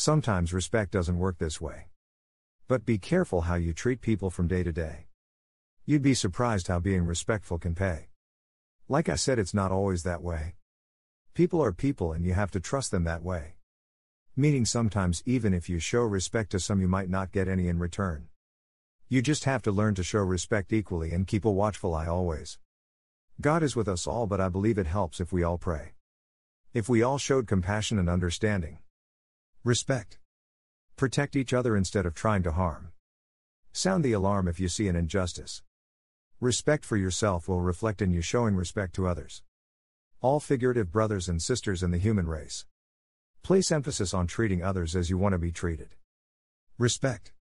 Sometimes respect doesn't work this way. But be careful how you treat people from day to day. You'd be surprised how being respectful can pay. Like I said, it's not always that way. People are people and you have to trust them that way. Meaning sometimes, even if you show respect to some, you might not get any in return. You just have to learn to show respect equally and keep a watchful eye always. God is with us all, but I believe it helps if we all pray. If we all showed compassion and understanding. Respect. Protect each other instead of trying to harm. Sound the alarm if you see an injustice. Respect for yourself will reflect in you showing respect to others. All figurative brothers and sisters in the human race. Place emphasis on treating others as you want to be treated. Respect.